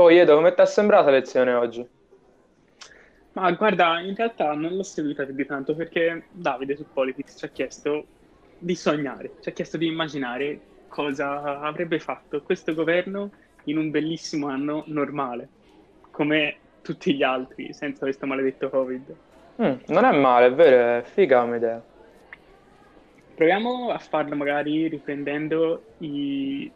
Oh, Iedo, come ti è sembrata la lezione oggi? Ma guarda, in realtà non l'ho seguita più di tanto perché Davide su Politics ci ha chiesto di sognare, ci ha chiesto di immaginare cosa avrebbe fatto questo governo in un bellissimo anno normale, come tutti gli altri, senza questo maledetto Covid. Mm, non è male, è vero, è figa come idea. Proviamo a farlo magari riprendendo i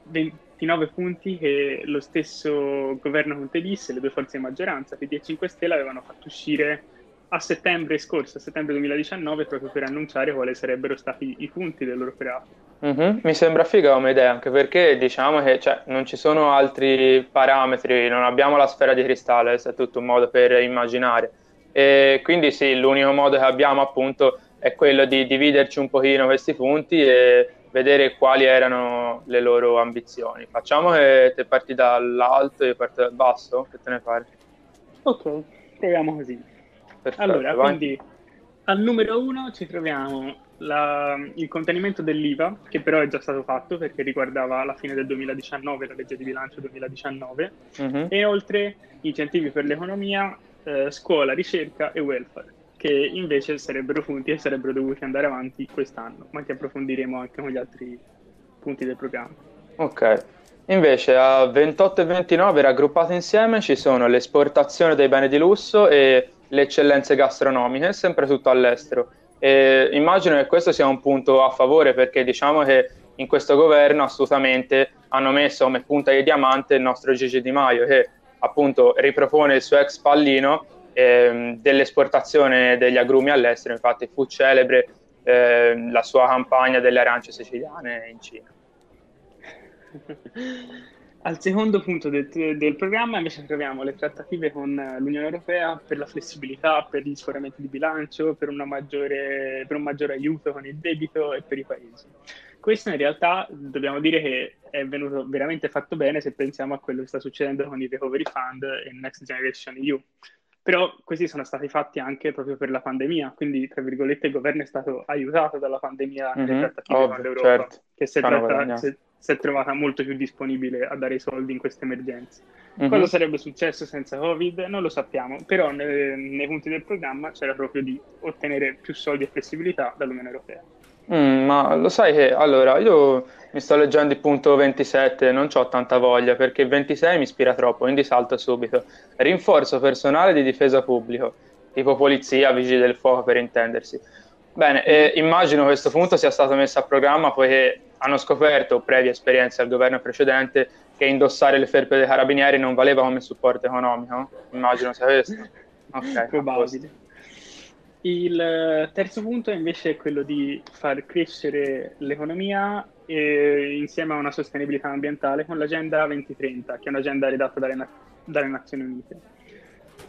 29 punti che lo stesso governo Conte disse, le due forze di maggioranza, PD e 5 Stelle, avevano fatto uscire a settembre scorso, a settembre 2019, proprio per annunciare quali sarebbero stati i punti del loro operato. Mm-hmm. Mi sembra figa come idea, anche perché diciamo che cioè, non ci sono altri parametri, non abbiamo la sfera di cristallo, è tutto un modo per immaginare. E quindi sì, l'unico modo che abbiamo appunto è quello di dividerci un pochino questi punti e vedere quali erano le loro ambizioni. Facciamo che te parti dall'alto e io parto dal basso, che te ne pare? Ok, proviamo così. Perfetto, allora, vai. quindi al numero uno ci troviamo la, il contenimento dell'IVA, che però è già stato fatto perché riguardava la fine del 2019, la legge di bilancio 2019, uh-huh. e inoltre incentivi per l'economia, eh, scuola, ricerca e welfare, che invece sarebbero punti e sarebbero dovuti andare avanti quest'anno, ma che approfondiremo anche con gli altri punti del programma. Ok. Invece a 28 e 29 raggruppate insieme ci sono l'esportazione dei beni di lusso e le eccellenze gastronomiche, sempre tutto all'estero. E immagino che questo sia un punto a favore perché diciamo che in questo governo assolutamente hanno messo come punta di diamante il nostro Gigi Di Maio che appunto ripropone il suo ex pallino ehm, dell'esportazione degli agrumi all'estero, infatti fu celebre ehm, la sua campagna delle arance siciliane in Cina. Al secondo punto del, del, programma invece troviamo le trattative con l'Unione Europea per la flessibilità, per gli sforamenti di bilancio, per, maggiore, per, un maggiore aiuto con il debito e per i paesi. Questo in realtà dobbiamo dire che è venuto veramente fatto bene se pensiamo a quello che sta succedendo con il Recovery Fund e Next Generation EU. Però questi sono stati fatti anche proprio per la pandemia, quindi tra virgolette il governo è stato aiutato dalla pandemia nelle mm-hmm, trattative ovvio, con l'Europa, certo. che si è, tratta, si, si è, trovata molto più disponibile a dare i soldi in queste emergenze. Mm-hmm. Cosa sarebbe successo senza Covid? Non lo sappiamo, però nei, nei punti del programma c'era proprio di ottenere più soldi e flessibilità dall'Unione Europea. Mm, ma lo sai che allora io mi sto leggendo il punto 27, non ho tanta voglia perché il 26 mi ispira troppo, quindi salto subito. Rinforzo personale di difesa pubblico, tipo polizia, vigili del fuoco per intendersi. Bene, eh, immagino questo punto sia stato messo a programma poiché hanno scoperto, previa esperienza al governo precedente, che indossare le felpe dei carabinieri non valeva come supporto economico. Immagino sia questo. Ok, probabile. Il terzo punto invece è quello di far crescere l'economia e, insieme a una sostenibilità ambientale con l'Agenda 2030, che è un'agenda redatta dalle, dalle Nazioni Unite.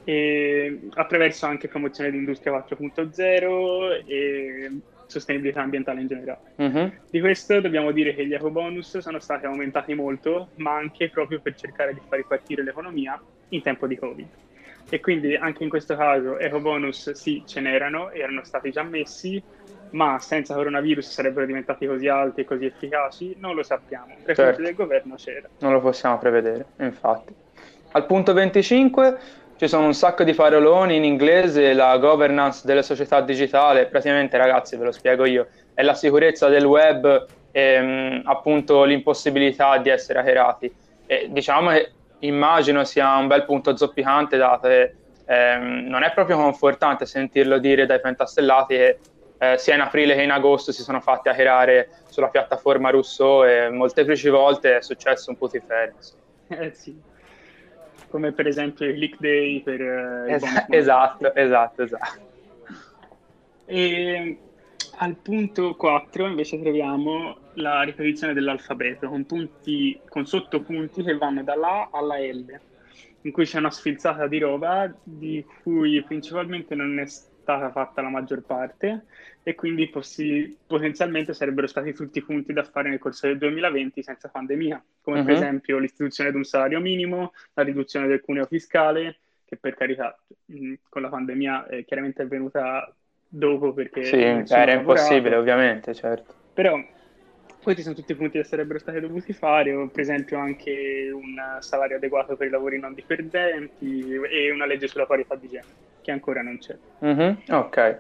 E attraverso anche promozione di industria 4.0 e sostenibilità ambientale in generale. Uh-huh. Di questo dobbiamo dire che gli eco bonus sono stati aumentati molto, ma anche proprio per cercare di far ripartire l'economia in tempo di Covid e quindi anche in questo caso eco bonus sì ce n'erano, erano stati già messi, ma senza coronavirus sarebbero diventati così alti e così efficaci? Non lo sappiamo. Tra certo. del governo c'era. Non lo possiamo prevedere, infatti. Al punto 25 ci sono un sacco di paroloni in inglese, la governance delle società digitali, praticamente ragazzi ve lo spiego io, è la sicurezza del web e ehm, appunto l'impossibilità di essere hackerati. E diciamo che immagino sia un bel punto zoppicante, dato che ehm, non è proprio confortante sentirlo dire dai pentastellati che eh, sia in aprile che in agosto si sono fatti hackerare sulla piattaforma Rousseau e molteplici volte è successo un putiferio. Eh sì, come per esempio il Leak Day per... Eh, es- esatto, esatto, esatto. E al punto 4 invece troviamo la ripetizione dell'alfabeto con, punti, con sottopunti che vanno dalla A alla L, in cui c'è una sfilzata di roba di cui principalmente non è stata fatta la maggior parte e quindi possi- potenzialmente sarebbero stati tutti i punti da fare nel corso del 2020 senza pandemia, come uh-huh. per mhm. esempio l'istituzione di un salario minimo, la riduzione del cuneo fiscale, che per carità con la pandemia è chiaramente è venuta dopo perché... Sì, era impossibile ovviamente, certo. Però Questi sono tutti i punti che sarebbero stati dovuti fare, per esempio anche un salario adeguato per i lavori non dipendenti e una legge sulla parità di genere, che ancora non c'è. Mm-hmm, ok.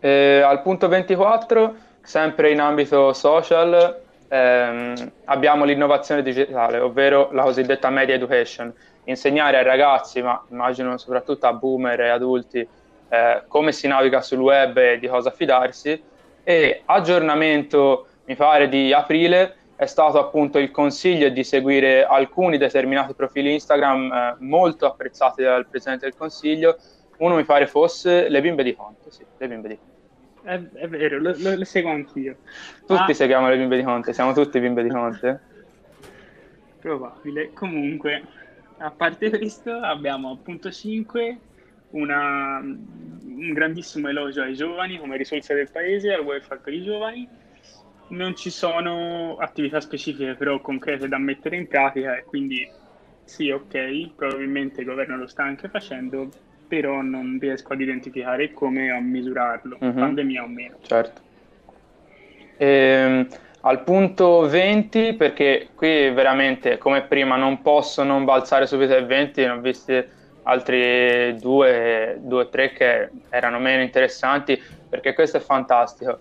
E al punto 24, sempre in ambito social, ehm, abbiamo l'innovazione digitale, ovvero la cosiddetta media education. Insegnare ai ragazzi, ma immagino soprattutto a boomer e adulti, eh, come si naviga sul web e di cosa fidarsi, e aggiornamento mi pare di aprile, è stato appunto il consiglio di seguire alcuni determinati profili Instagram eh, molto apprezzati dal Presidente del Consiglio. Uno mi pare fosse le bimbe di Conte, sì, le bimbe di Conte. È, è vero, lo, lo, lo, seguo anch'io. Tutti ah. seguiamo le bimbe di Conte, siamo tutti bimbe di Conte. Probabile. Comunque, a parte questo, abbiamo appunto 5 una, un grandissimo elogio ai giovani come risorsa del paese, al welfare per i giovani non ci sono attività specifiche però concrete da mettere in pratica e quindi sì, ok, probabilmente il governo lo sta anche facendo, però non riesco ad identificare come a misurarlo, mm-hmm. pandemia o meno. Certo. Ehm, al punto 20, perché qui veramente come prima non posso non balzare subito ai 20, ne ho visti altri due o tre che erano meno interessanti, perché questo è fantastico.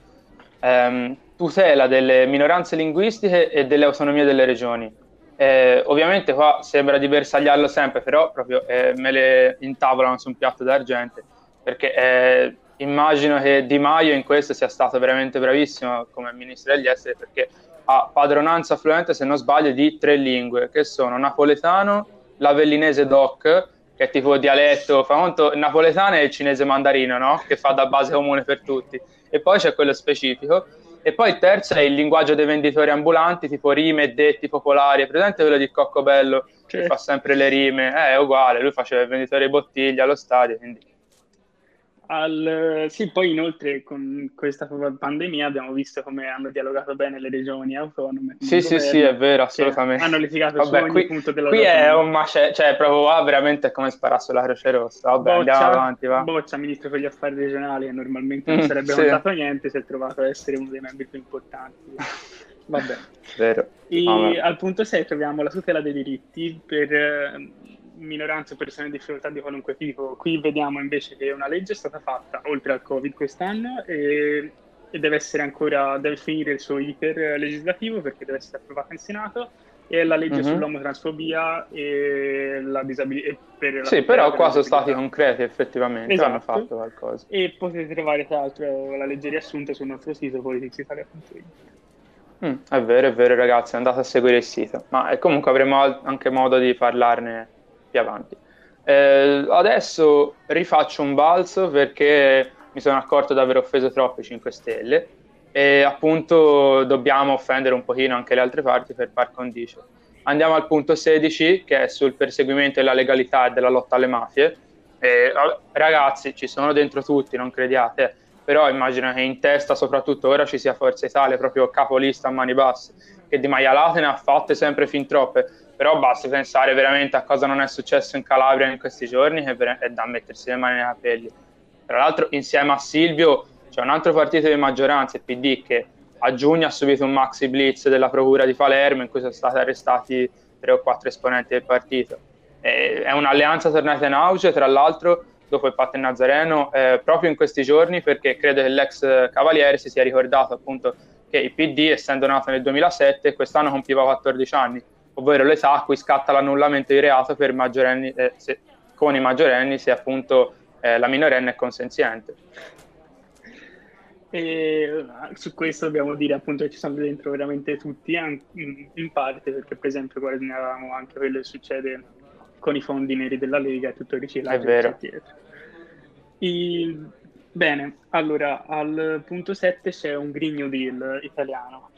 Ehm, tutela delle minoranze linguistiche e delle autonomie delle regioni. Eh, ovviamente qua sembra di bersagliarlo sempre, però proprio eh, me le intavolano su un piatto d'argento, perché eh, immagino che Di Maio in questo sia stato veramente bravissimo come ministro degli esteri, perché ha padronanza fluente, se non sbaglio, di tre lingue, che sono napoletano, l'avellinese doc, che è tipo dialetto, fa conto, il napoletano e il cinese mandarino, no? che fa da base comune per tutti, e poi c'è quello specifico, e poi il terzo è il linguaggio dei venditori ambulanti, tipo rime e detti popolari. È presente quello di Coccobello che fa sempre le rime? Eh, è uguale, lui faceva il venditore di bottiglie allo stadio, quindi al, sì, poi inoltre con questa pandemia abbiamo visto come hanno dialogato bene le regioni autonome. Sì, sì, sì, è vero, assolutamente. Hanno litigato Vabbè, su ogni qui, punto della Qui è un macello, cioè proprio va veramente come sparare sulla Croce Rossa. Vabbè, Boccia, andiamo avanti, va. Boccia, ministro per gli affari regionali, e normalmente non mm, sarebbe sì. contato niente, si è trovato ad essere uno dei membri più importanti. Vabbè. Vero. E oh, al punto 6 troviamo la tutela dei diritti per minoranze o persone di difficoltà di qualunque tipo. Qui vediamo invece che una legge è stata fatta oltre al Covid quest'anno e, e deve essere ancora, deve finire il suo iter legislativo perché deve essere approvata in Senato e la legge mm-hmm. sull'omotransfobia e la disabilità. sì, però qua sono stati concreti effettivamente, esatto. hanno fatto qualcosa. E potete trovare tra l'altro la legge riassunta sul nostro sito politicsitalia.it. Mm, è vero, è vero ragazzi, andate a seguire il sito, ma comunque avremo anche modo di parlarne più avanti. Eh, adesso rifaccio un balzo perché mi sono accorto di aver offeso troppo i 5 Stelle e appunto dobbiamo offendere un pochino anche le altre parti per par condicio. Andiamo al punto 16 che è sul perseguimento della legalità e della lotta alle mafie. Eh, ragazzi, ci sono dentro tutti, non crediate, però immagino che in testa soprattutto ora ci sia Forza Italia, proprio capolista a mani basse, che di maialate ne ha fatte sempre fin troppe però basta pensare veramente a cosa non è successo in Calabria in questi giorni che è da mettersi le mani nei capelli. Tra l'altro insieme a Silvio c'è un altro partito di maggioranza, il PD, che a giugno ha subito un maxi blitz della Procura di Palermo in cui sono stati arrestati tre o quattro esponenti del partito. E è un'alleanza tornata in auge, tra l'altro dopo il patto Nazareno, eh, proprio in questi giorni perché credo che l'ex Cavaliere si sia ricordato appunto che il PD, essendo nato nel 2007, quest'anno compiva 14 anni ovvero l'età a cui scatta l'annullamento di reato per maggiorenni, eh, se, con i maggiorenni se appunto eh, la minorenne è consenziente. E su questo dobbiamo dire appunto che ci sono dentro veramente tutti, in parte perché per esempio guardavamo anche quello che succede con i fondi neri della Lega e tutto il riciclaggio. È vero. Il... Bene, allora al punto 7 c'è un Green New Deal italiano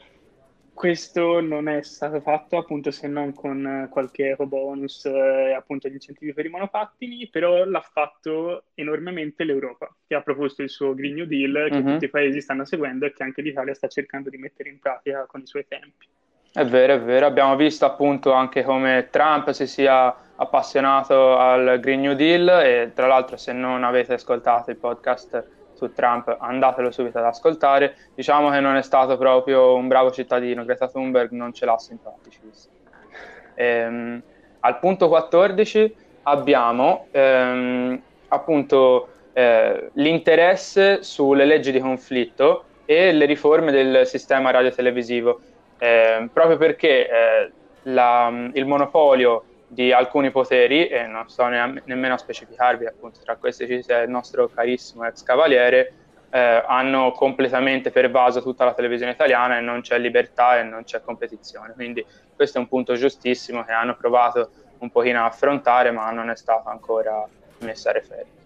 questo non è stato fatto appunto se non con qualche eco bonus e appunto gli incentivi per i monopattini, però l'ha fatto enormemente l'Europa, che ha proposto il suo Green New Deal che mm-hmm. tutti i paesi stanno seguendo e che anche l'Italia sta cercando di mettere in pratica con i suoi tempi. È vero, è vero, abbiamo visto appunto anche come Trump si sia appassionato al Green New Deal e tra l'altro se non avete ascoltato il podcast su Trump, andatelo subito ad ascoltare. Diciamo che non è stato proprio un bravo cittadino, Greta Thunberg non ce l'ha simpatici. Ehm, al punto 14 abbiamo ehm, appunto eh, l'interesse sulle leggi di conflitto e le riforme del sistema radiotelevisivo, eh, proprio perché eh, la, il monopolio di alcuni poteri, e non sto ne- nemmeno a specificarvi, appunto tra questi ci sia il nostro carissimo ex cavaliere, eh, hanno completamente pervaso tutta la televisione italiana e non c'è libertà e non c'è competizione. Quindi questo è un punto giustissimo che hanno provato un pochino a affrontare, ma non è stato ancora messo a referto.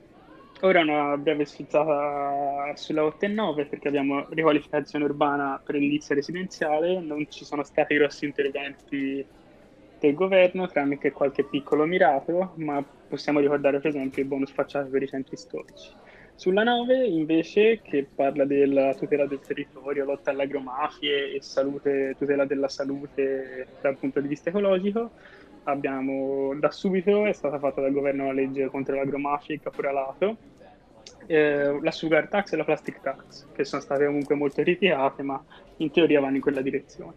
Ora una breve sfizzata sulla 8 e 9 perché abbiamo riqualificazione urbana per l'edilizia residenziale, non ci sono stati grossi interventi del governo, tranne che qualche piccolo mirato, ma possiamo ricordare per esempio il bonus facciato per i centri storici. Sulla 9 invece, che parla della tutela del territorio, lotta alle agromafie e salute, tutela della salute dal punto di vista ecologico, abbiamo da subito è stata fatta dal governo la legge contro l'agromafia e il caporalato, eh, la sugar tax e la plastic tax, che sono state comunque molto ritirate, ma in teoria vanno in quella direzione.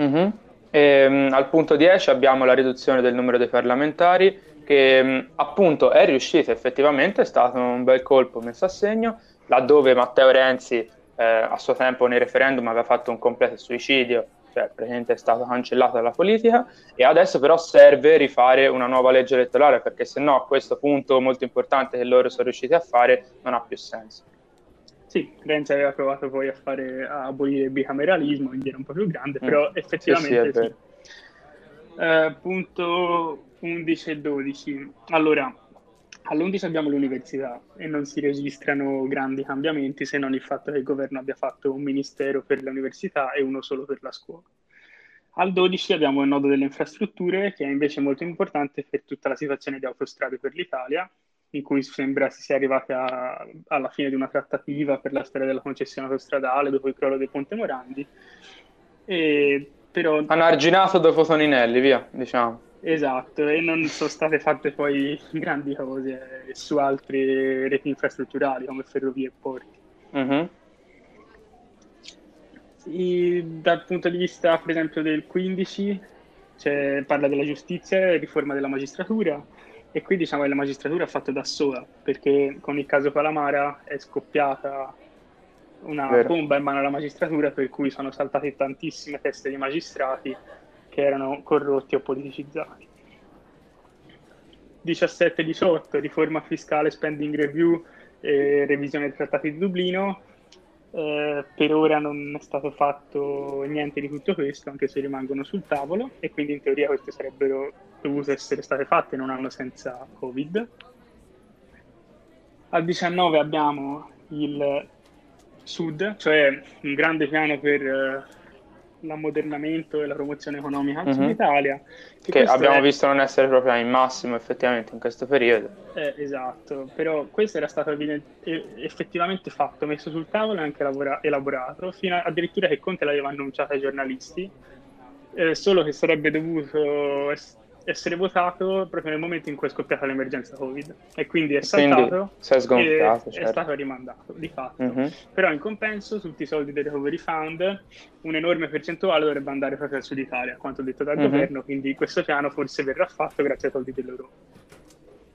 Mm-hmm. E, um, al punto 10 abbiamo la riduzione del numero dei parlamentari, che um, appunto è riuscita effettivamente, è stato un bel colpo messo a segno, laddove Matteo Renzi eh, a suo tempo nei referendum aveva fatto un completo suicidio cioè praticamente è stato cancellato dalla politica e adesso però serve rifare una nuova legge elettorale perché se no questo punto molto importante che loro sono riusciti a fare non ha più senso. Sì, Renzi aveva provato poi a, fare, a abolire il bicameralismo, quindi era un po' più grande, però mm. effettivamente sì. sì. Uh, punto 11 e 12. Allora, all'11 abbiamo l'università e non si registrano grandi cambiamenti se non il fatto che il governo abbia fatto un ministero per l'università e uno solo per la scuola. Al 12 abbiamo il nodo delle infrastrutture che è invece molto importante per tutta la situazione di autostrade per l'Italia, in cui sembra si sia arrivati a, alla fine di una trattativa per la storia della concessione autostradale dopo il crollo del Ponte Morandi. E, però... Hanno arginato dopo Toninelli, via, diciamo. Esatto, e non sono state fatte poi grandi cose su altre reti infrastrutturali come ferrovie e porti. Uh-huh. E dal punto di vista, per esempio, del 15, cioè, parla della giustizia e riforma della magistratura, e qui diciamo che la magistratura ha fatto da sola, perché con il caso Palamara è scoppiata una Vero. bomba in mano alla magistratura, per cui sono saltate tantissime teste di magistrati che erano corrotti o politicizzati. 17-18, riforma fiscale, spending review e revisione dei trattati di Dublino. Eh, per ora non è stato fatto niente di tutto questo, anche se rimangono sul tavolo, e quindi in teoria queste sarebbero dovute essere state fatte in un anno senza Covid. Al 19 abbiamo il Sud, cioè un grande piano per eh, l'ammodernamento e la promozione economica mm-hmm. in Italia. Che, che abbiamo è... visto non essere proprio in massimo effettivamente in questo periodo. Eh, esatto, però questo era stato evidente, effettivamente fatto, messo sul tavolo e anche lavora- elaborato, fino a, addirittura che Conte l'aveva annunciato ai giornalisti, eh, solo che sarebbe dovuto essere essere votato proprio nel momento in cui è scoppiata l'emergenza Covid e quindi è saltato si è certo. è stato rimandato di fatto. Mm-hmm. Però in compenso tutti i soldi del Recovery Fund un'enorme percentuale dovrebbe andare proprio al Sud Italia, quanto detto dal mm-hmm. governo, quindi questo piano forse verrà fatto grazie ai soldi dell'Europa.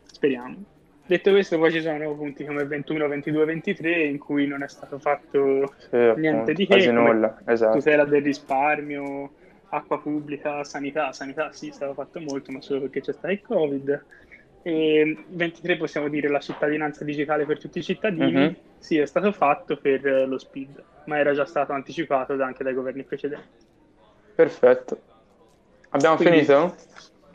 Speriamo. Detto questo, poi ci sono punti come 21, 22, 23 in cui non è stato fatto sì, niente appunto, di che, nulla, esatto. tutela del risparmio, acqua pubblica, sanità, sanità sì, è stato fatto molto, ma solo perché c'è stato il Covid. E 23 possiamo dire la cittadinanza digitale per tutti i cittadini, uh-huh. sì, è stato fatto per lo SPID, ma era già stato anticipato anche dai governi precedenti. Perfetto. Abbiamo quindi, finito?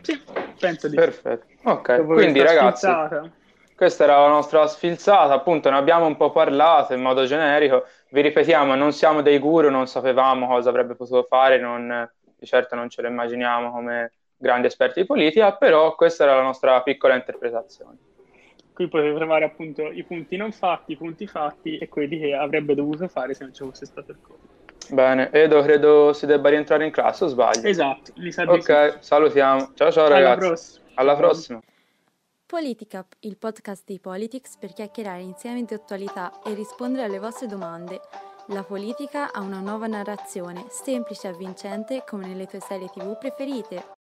Sì, penso di Perfetto. Ok, Dopo quindi ragazzi, sfilzata. questa era la nostra sfilzata, appunto ne abbiamo un po' parlato in modo generico, vi ripetiamo, non siamo dei guru, non sapevamo cosa avrebbe potuto fare, non di certo non ce lo immaginiamo come grandi esperti di politica, però questa era la nostra piccola interpretazione. Qui potete trovare appunto i punti non fatti, i punti fatti e quelli che avrebbe dovuto fare se non ci fosse stato il Covid. Bene, Edo credo si debba rientrare in classe o sbaglio? Esatto, mi sa Ok, salutiamo. Ciao ciao ragazzi. Alla prossima. Alla prossima. Politicap, il podcast di Politics per chiacchierare insieme di attualità e rispondere alle vostre domande. La politica ha una nuova narrazione, semplice e avvincente come nelle tue serie tv preferite.